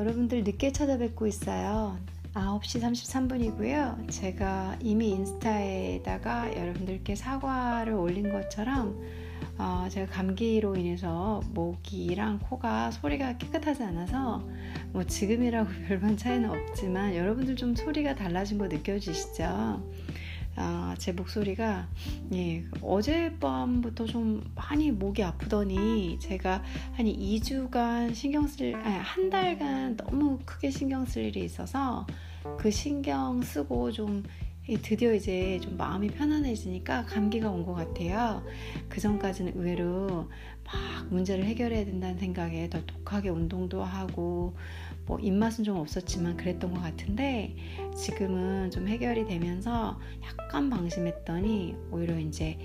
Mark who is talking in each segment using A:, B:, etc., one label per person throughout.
A: 여러분들 늦게 찾아뵙고 있어요. 9시 33분이고요. 제가 이미 인스타에다가 여러분들께 사과를 올린 것처럼 어, 제가 감기로 인해서 목이랑 코가 소리가 깨끗하지 않아서 뭐 지금이라고 별반 차이는 없지만 여러분들 좀 소리가 달라진 거 느껴지시죠? 아, 제 목소리가 예, 어젯밤부터 좀 많이 목이 아프더니 제가 한 2주간 신경 쓸, 아니, 한 달간 너무 크게 신경 쓸 일이 있어서 그 신경 쓰고 좀 드디어 이제 좀 마음이 편안해지니까 감기가 온 것 같아요. 그 전까지는 의외로 막 문제를 해결해야 된다는 생각에 더 독하게 운동도 하고 뭐 입맛은 좀 없었지만 그랬던 것 같은데 지금은 좀 해결이 되면서 약간 방심했더니 오히려 이제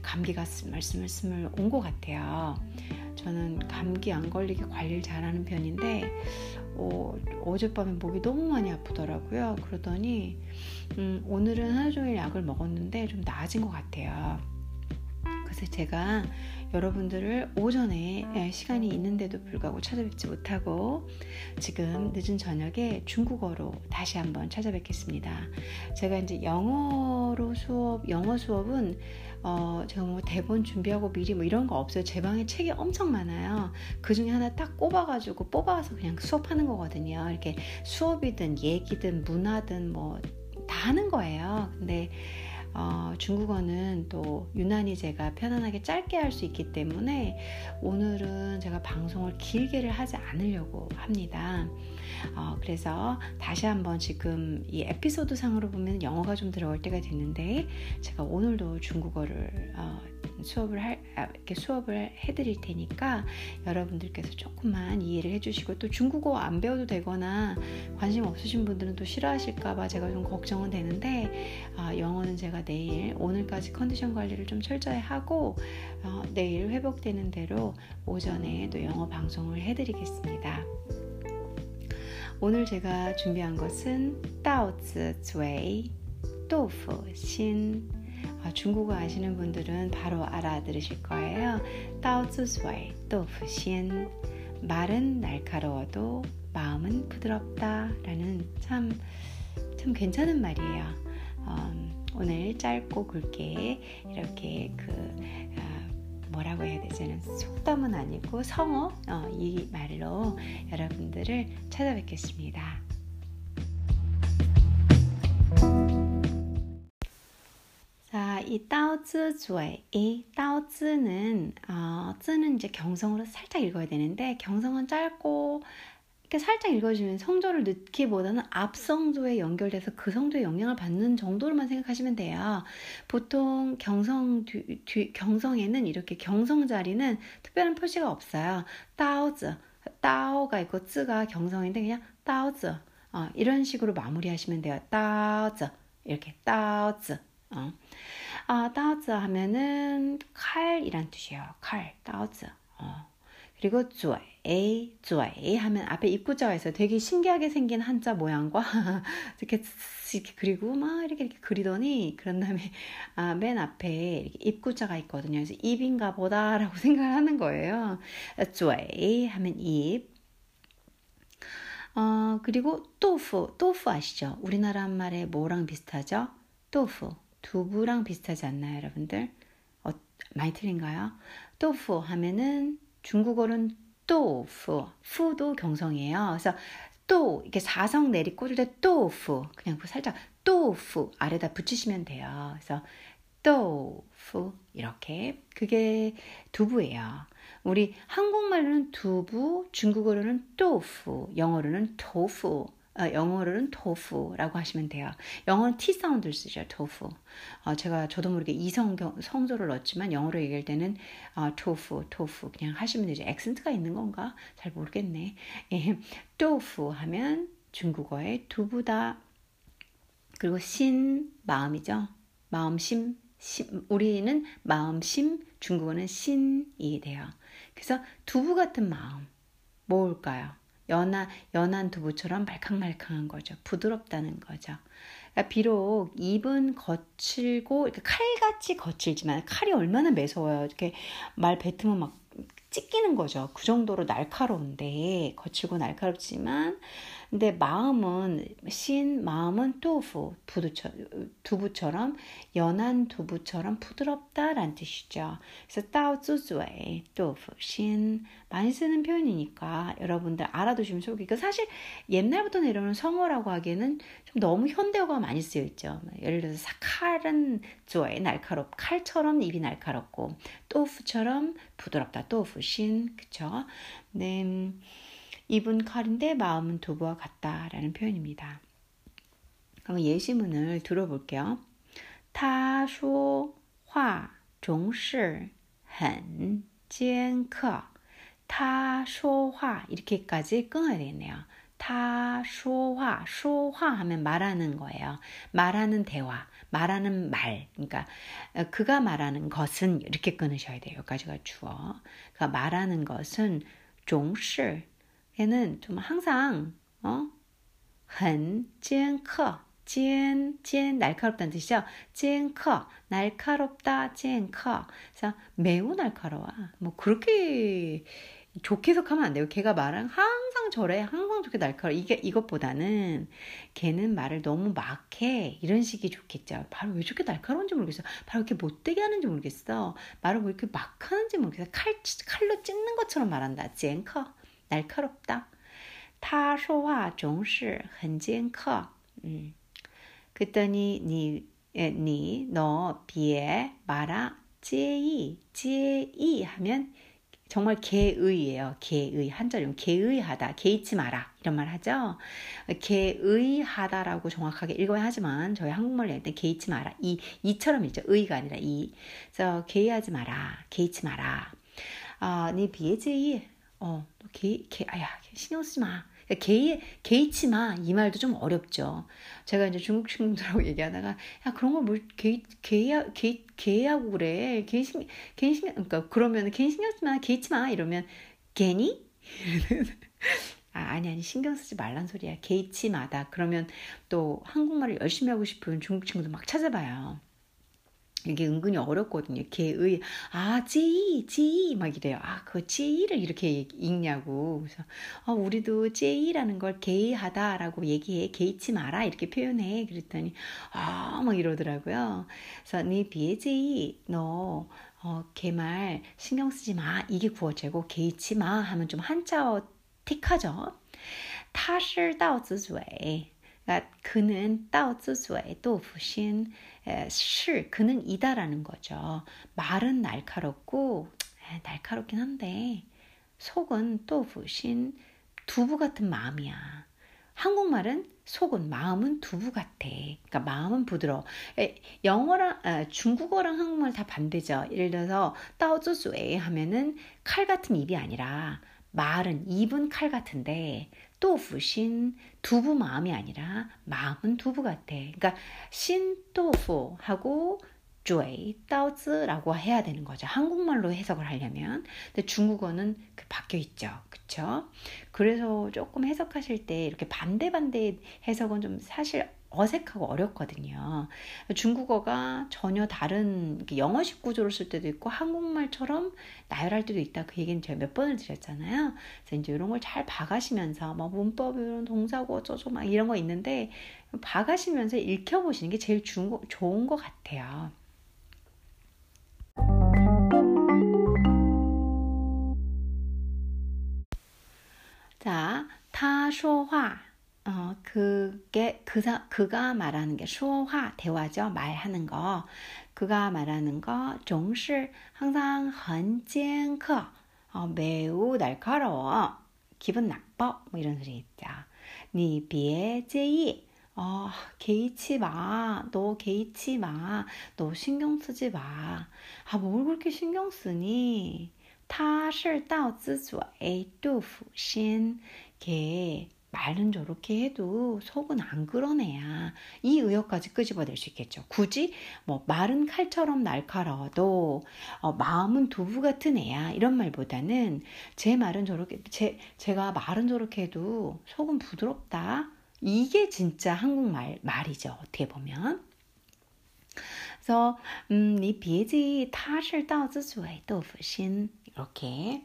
A: 감기가 스물스물스물 온 것 같아요. 저는 감기 안 걸리게 관리를 잘하는 편인데 어, 어젯밤에 목이 너무 많이 아프더라고요. 그러더니 음, 오늘은 하루 종일 약을 먹었는데 좀 나아진 것 같아요. 그래서 제가 여러분들을 오전에 예, 시간이 있는데도 불구하고 찾아뵙지 못하고 지금 늦은 저녁에 중국어로 다시 한번 찾아뵙겠습니다. 제가 이제 영어로 수업, 영어 수업은 어, 제가 뭐 대본 준비하고 미리 뭐 이런 거 없어요. 제 방에 책이 엄청 많아요. 그 중에 하나 딱 꼽아가지고 뽑아서 그냥 수업하는 거거든요. 이렇게 수업이든 얘기든 문화든 뭐 다 하는 거예요. 근데 어, 중국어는 또 유난히 제가 편안하게 짧게 할 수 있기 때문에 오늘은 제가 방송을 길게를 하지 않으려고 합니다. 어, 그래서 다시 한번 지금 이 에피소드 상으로 보면 영어가 좀 들어올 때가 됐는데 제가 오늘도 중국어를 어, 수업을 할 아, 이렇게 수업을 해드릴 테니까 여러분들께서 조금만 이해를 해주시고 또 중국어 안 배워도 되거나 관심 없으신 분들은 또 싫어하실까봐 제가 좀 걱정은 되는데 어, 영어는 제가 내일 오늘까지 컨디션 관리를 좀 철저히 하고 어, 내일 회복되는 대로 오전에 또 영어 방송을 해드리겠습니다. 오늘 제가 준비한 것은 따오즈 쯔웨이 또프 신 아, 중국어 아시는 분들은 바로 알아들으실 거예요. 또프 신 말은 날카로워도 마음은 부드럽다 라는 참, 참 괜찮은 말이에요. 음, 오늘 짧고 굵게 이렇게 그 뭐라고 해야 되지는 속담은 아니고 성어 어, 이 말로 여러분들을 찾아뵙겠습니다. 이 따오즈주의 이 따오즈는 어, 즈는 이제 경성으로 살짝 읽어야 되는데 경성은 짧고 이렇게 살짝 읽어주면 성조를 넣기보다는 앞성조에 연결돼서 그 성조에 영향을 받는 정도로만 생각하시면 돼요. 보통 경성 뒤, 뒤, 경성에는 이렇게 경성 자리는 특별한 표시가 없어요. 따오즈, 따오가 있고 쯔가 경성인데 그냥 따오즈 어, 이런 식으로 마무리하시면 돼요. 따오즈 이렇게 따오즈 어. 아, 따오즈 하면은 칼이란 뜻이에요. 칼, 따오즈. 어. 그리고 쭈에, 쭈에 하면 앞에 있어요. 되게 신기하게 생긴 한자 모양과 이렇게 이렇게 그리고 막 이렇게 이렇게 그리더니 그런 다음에 아, 맨 앞에 이렇게 입구자가 있거든요. 그래서 입인가 보다라고 생각을 하는 거예요. 쭈에 하면 입. 어, 그리고 또프, 또프 아시죠? 우리나라 말에 뭐랑 비슷하죠? 또프, 두부랑 비슷하지 않나요, 여러분들? 어, 많이 틀린가요? 또프 하면은 중국어는 또프, 푸도 경성이에요. 그래서 또 이렇게 사성 내리 꽂을 때 또프 그냥 그 살짝 또프 아래다 붙이시면 돼요. 그래서 또프 이렇게 그게 두부예요. 우리 한국말로는 두부, 중국어로는 또프, 영어로는 토프 어, 영어로는 토프라고 하시면 돼요. 영어는 T 사운드를 쓰죠. 토프. 어, 제가 저도 모르게 이성 성조를 넣었지만 영어로 얘기할 때는 어, 토프, 토프 그냥 하시면 되죠. 액센트가 있는 건가? 잘 모르겠네. 예, 토프 하면 중국어의 두부다. 그리고 신 마음이죠. 마음심 심, 우리는 마음심 중국어는 신이 돼요. 그래서 두부 같은 마음 뭘까요? 연한, 연한 두부처럼 말캉말캉한 거죠. 부드럽다는 거죠. 그러니까 비록 입은 거칠고 칼같이 거칠지만 칼이 얼마나 매서워요. 이렇게 말 뱉으면 막 찢기는 거죠. 그 정도로 날카로운데 거칠고 날카롭지만 근데 마음은 신 마음은 또부 부두처, 두부처럼 연한 두부처럼 부드럽다라는 뜻이죠. 그래서 따오쯔zu에 또부 신 많이 쓰는 표현이니까 여러분들 알아두시면 좋겠고 사실 옛날부터 내려오는 성어라고 하기에는 좀 너무 현대어가 많이 쓰여 있죠. 예를 들어서 칼은 조에 날카롭 칼처럼 입이 날카롭고 또부처럼 부드럽다 또부 신 그쵸? 네. 입은 칼인데 마음은 두부와 같다라는 표현입니다. 그럼 예시문을 들어볼게요. 他说话总是很尖刻.他说话 이렇게까지 끊어야 되겠네요. 他说话说话 하면 말하는 거예요. 말하는 대화, 말하는 말. 그러니까 그가 말하는 것은 이렇게 끊으셔야 돼요. 여기까지가 주어. 그가 말하는 것은 总是 얘는 좀 항상 어? 很尖刻尖尖 날카롭다는 뜻이죠. 尖刻 날카롭다 尖刻 그래서 매우 날카로워. 뭐 그렇게 좋게 해석하면 안 돼요. 걔가 말은 항상 저래, 항상 좋게 날카로워. 이게 이것보다는 걔는 말을 너무 막해. 이런 식이 좋겠죠. 바로 왜 저렇게 날카로운지 모르겠어. 바로 이렇게 못되게 하는지 모르겠어. 말을 왜 이렇게 막 하는지 모르겠어. 칼, 칼로 찢는 것처럼 말한다. 尖刻 날카롭다. 타소화 종시 헌健克. 음. 그랬더니 니, 니, 너, 비에, 마라, 제이, 제이 하면 정말 개의예요. 개의. 한자로 개의하다. 개의치 마라. 이런 말 하죠. 개의하다라고 정확하게 읽어야 하지만 저희 한국말로 낼때 개의치 마라. 이, 이처럼 읽죠. 의가 아니라 이. 그래서 개의하지 마라. 개의치 마라. 아, 니 비에 제이. 어, 개, 개, 아야, 신경 쓰지 마. 개, 개의치 마. 이 말도 좀 어렵죠. 제가 이제 중국 친구들하고 얘기하다가, 야, 그런 걸 뭘, 개, 개야, 개, 개하고 그래. 개 신, 개 신경, 그러니까, 그러면 개 신경 쓰지 마. 개의치 마. 이러면, 개니? 아, 아니, 아니, 신경 쓰지 말란 소리야. 개의치 마다. 그러면 또 한국말을 열심히 하고 싶은 중국 친구들 막 찾아봐요. 이게 은근히 어렵거든요. 개의 아 제이 제이 막 이래요. 아 그 제이를 이렇게 읽냐고. 그래서 아, 우리도 제이라는 걸 개의하다라고 얘기해 개의치 마라 이렇게 표현해. 그랬더니 아 막 이러더라고요. 그래서 네 비에 제이 너 어, 개말 신경 쓰지 마 이게 구어제고 개의치 마 하면 좀 한자어 틱하죠. 타실 따오즈주에 그러니까 그는 따오즈주에 또 부신 실 그는 이다라는 거죠. 말은 날카롭고 에, 날카롭긴 한데 속은 또 부신 두부 같은 마음이야. 한국말은 속은 마음은 두부 같아. 그러니까 마음은 부드러워. 영어랑 아, 중국어랑 한국말 다 반대죠. 예를 들어서 따오즈수에 하면은 칼 같은 입이 아니라 말은 입은 칼 같은데 또부신 두부 마음이 아니라 마음은 두부 같아. 그러니까 신또부하고 쭈이 따오즈라고 해야 되는 거죠. 한국말로 해석을 하려면. 근데 중국어는 그 바뀌어 있죠. 그쵸? 그래서 조금 해석하실 때 이렇게 반대반대 해석은 좀 사실 어색하고 어렵거든요. 중국어가 전혀 다른 영어식 구조를 쓸 때도 있고 한국말처럼 나열할 때도 있다. 그 얘기는 제가 몇 번을 드렸잖아요. 그래서 이제 이런 걸 잘 봐가시면서 막 문법 이런 동사고 어쩌고 막 이런 거 있는데 봐가시면서 읽혀보시는 게 제일 주, 좋은 것 같아요. 자, 타쇼화 그게 그사, 그가 말하는 게 수화 대화죠. 말하는 거. 그가 말하는 거 정시 항상 很尖刻 어, 매우 날카로워. 기분 나빠. 뭐 이런 소리 있죠. 你别介意 어, 개의치 마. 너 개의치 마. 너 신경 쓰지 마. 아, 뭘 그렇게 신경 쓰니? 他是到自嘴杜甫心걔 말은 저렇게 해도 속은 안 그런 애야. 이 의역까지 끄집어낼 수 있겠죠. 굳이 뭐 말은 칼처럼 날카로워도 어, 마음은 두부 같은 애야. 이런 말보다는 제 말은 저렇게 제 제가 말은 저렇게 해도 속은 부드럽다. 이게 진짜 한국말 말이죠. 어떻게 보면. 그래서 음, 你别介意他是到自嘴豆腐心 이렇게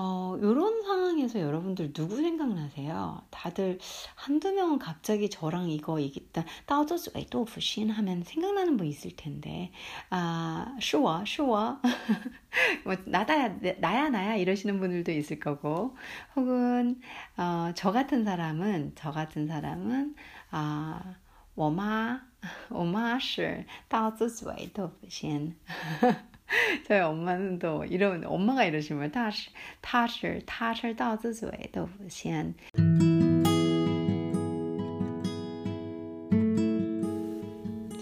A: 어, 이런 상황에서 여러분들 누구 생각나세요? 다들 한두 명은 갑자기 저랑 이거 얘기했다. 따오저스 또 부신 하면 생각나는 분 있을 텐데. 아, 쇼워 쇼워 뭐 나다야 나야 나야 이러시는 분들도 있을 거고. 혹은 어, 저 같은 사람은 저 같은 사람은 아, 워마 워마 씨 따오저스 또 부신 저희 엄마는 또 이런 엄마가 이러시면 다시 다시 다시 到自嘴都不先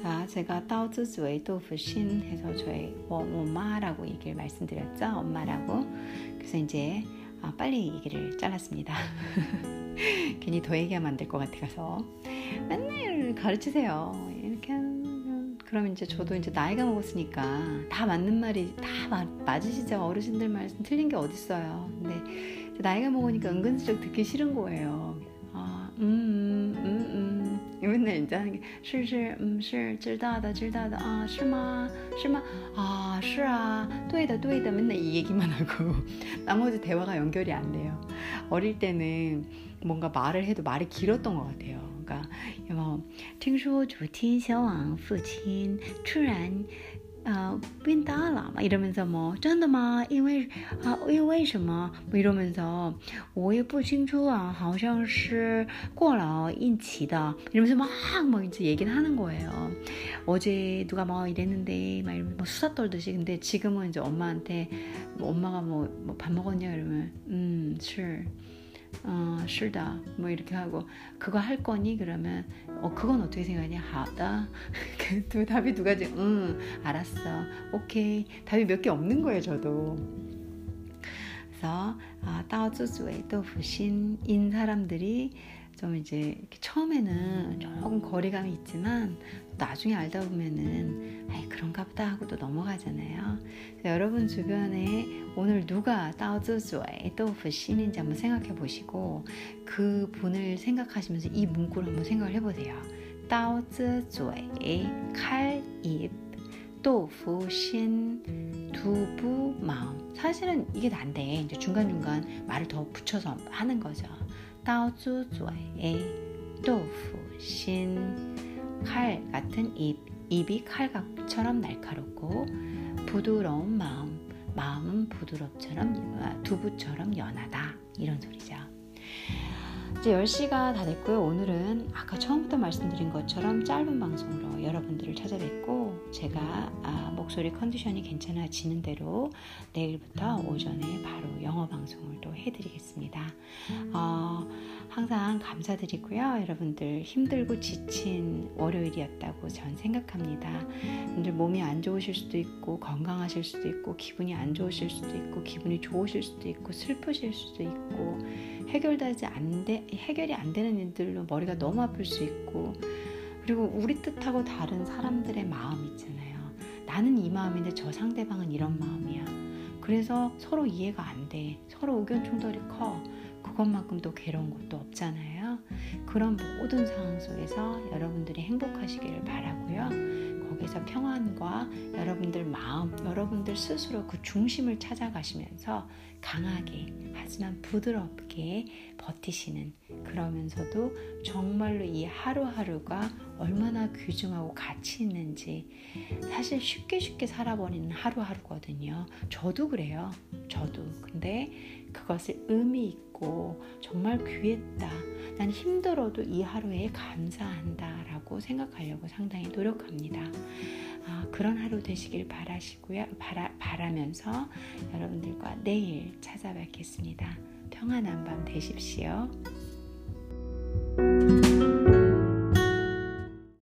A: 자, 제가 到自嘴豆腐신 해서 저희 엄마라고 얘기를 말씀드렸죠. 엄마라고. 그래서 이제 아, 빨리 얘기를 잘랐습니다. 괜히 더 얘기하면 안 될 것 같아서 맨날 가르치세요. 이렇게 그럼 이제 저도 이제 나이가 먹었으니까 다 맞는 말이 다 마, 맞으시죠? 어르신들 말씀 틀린 게 어딨어요. 근데 나이가 먹으니까 은근슬쩍 듣기 싫은 거예요. 음. 아음 음 음음. 맨날 이제 하는 게 실실 음슬 질다다 질다다. 아 실마 실마. 아 실아. 또이다 또이다. 맨날 이 얘기만 하고. 나머지 대화가 연결이 안 돼요. 어릴 때는 뭔가 말을 해도 말이 길었던 것 같아요. 그러니까 뭐, 听说昨天小王父亲突然呃病大了嘛 이러면서 뭐 真的吗因为啊因为什么뭐 이러면서 我也不清楚啊好像是过劳引起的 이러면서 막뭐 이제 얘기를 하는 거예요 어제 누가 뭐 이랬는데 막 이러면서 뭐 수다 떨듯이 근데 지금은 이제 엄마한테 뭐 엄마가 뭐 밥 먹었냐 이러면 음是 어, 싫다. 뭐 이렇게 하고 그거 할 거니? 그러면 어 그건 어떻게 생각하냐? 하다. 그 답이 두 가지. 응, 알았어. 오케이. 답이 몇 개 없는 거예요, 저도. 그래서 아, 따오쯔쯔의 또 부신인 사람들이 좀 이제 처음에는 조금 거리감이 있지만 나중에 알다 보면은 아이 그런가 보다 하고 또 넘어가잖아요. 여러분 주변에 오늘 누가 따오즈조의 또부신인지 한번 생각해 보시고 그 분을 생각하시면서 이 문구를 한번 생각을 해보세요. 따오즈조의 칼입 또부신 두부 마음 사실은 이게 난데 이제 중간중간 말을 더 붙여서 하는 거죠. 刀子嘴豆腐心칼 같은 입 입이 칼각처럼 날카롭고 부드러운 마음 마음은 부드럽처럼 두부처럼 연하다 이런 소리죠. 이제 10시가 다 됐고요. 오늘은 아까 처음부터 말씀드린 것처럼 짧은 방송으로 여러분들을 찾아뵙고 제가 아, 목소리 컨디션이 괜찮아지는 대로 내일부터 오전에 바로 영어 방송을 또 해드리겠습니다. 어, 항상 감사드리고요. 여러분들 힘들고 지친 월요일이었다고 전 생각합니다. 여러분들 몸이 안 좋으실 수도 있고 건강하실 수도 있고 기분이 안 좋으실 수도 있고 기분이 좋으실 수도 있고 슬프실 수도 있고 해결되지 안 돼, 해결이 안 되는 일들로 머리가 너무 아플 수 있고 그리고 우리 뜻하고 다른 사람들의 마음 있잖아요. 나는 이 마음인데 저 상대방은 이런 마음이야. 그래서 서로 이해가 안 돼. 서로 의견 충돌이 커. 그것만큼 또 괴로운 것도 없잖아요. 그런 모든 상황 속에서 여러분들이 행복하시기를 바라고요. 거기서 평안과 여러분들 마음, 여러분들 스스로 그 중심을 찾아가시면서 강하게 하지만 부드럽게 버티시는 그러면서도 정말로 이 하루하루가 얼마나 귀중하고 가치 있는지 사실 쉽게 쉽게 살아버리는 하루하루거든요. 저도 그래요. 저도. 근데 그것을 의미 있고 정말 귀했다. 난 힘들어도 이 하루에 감사한다. 라고 생각하려고 상당히 노력합니다. 아, 그런 하루 되시길 바라시고요. 바라, 바라면서 여러분들과 내일 찾아뵙겠습니다. 평안한 밤 되십시오.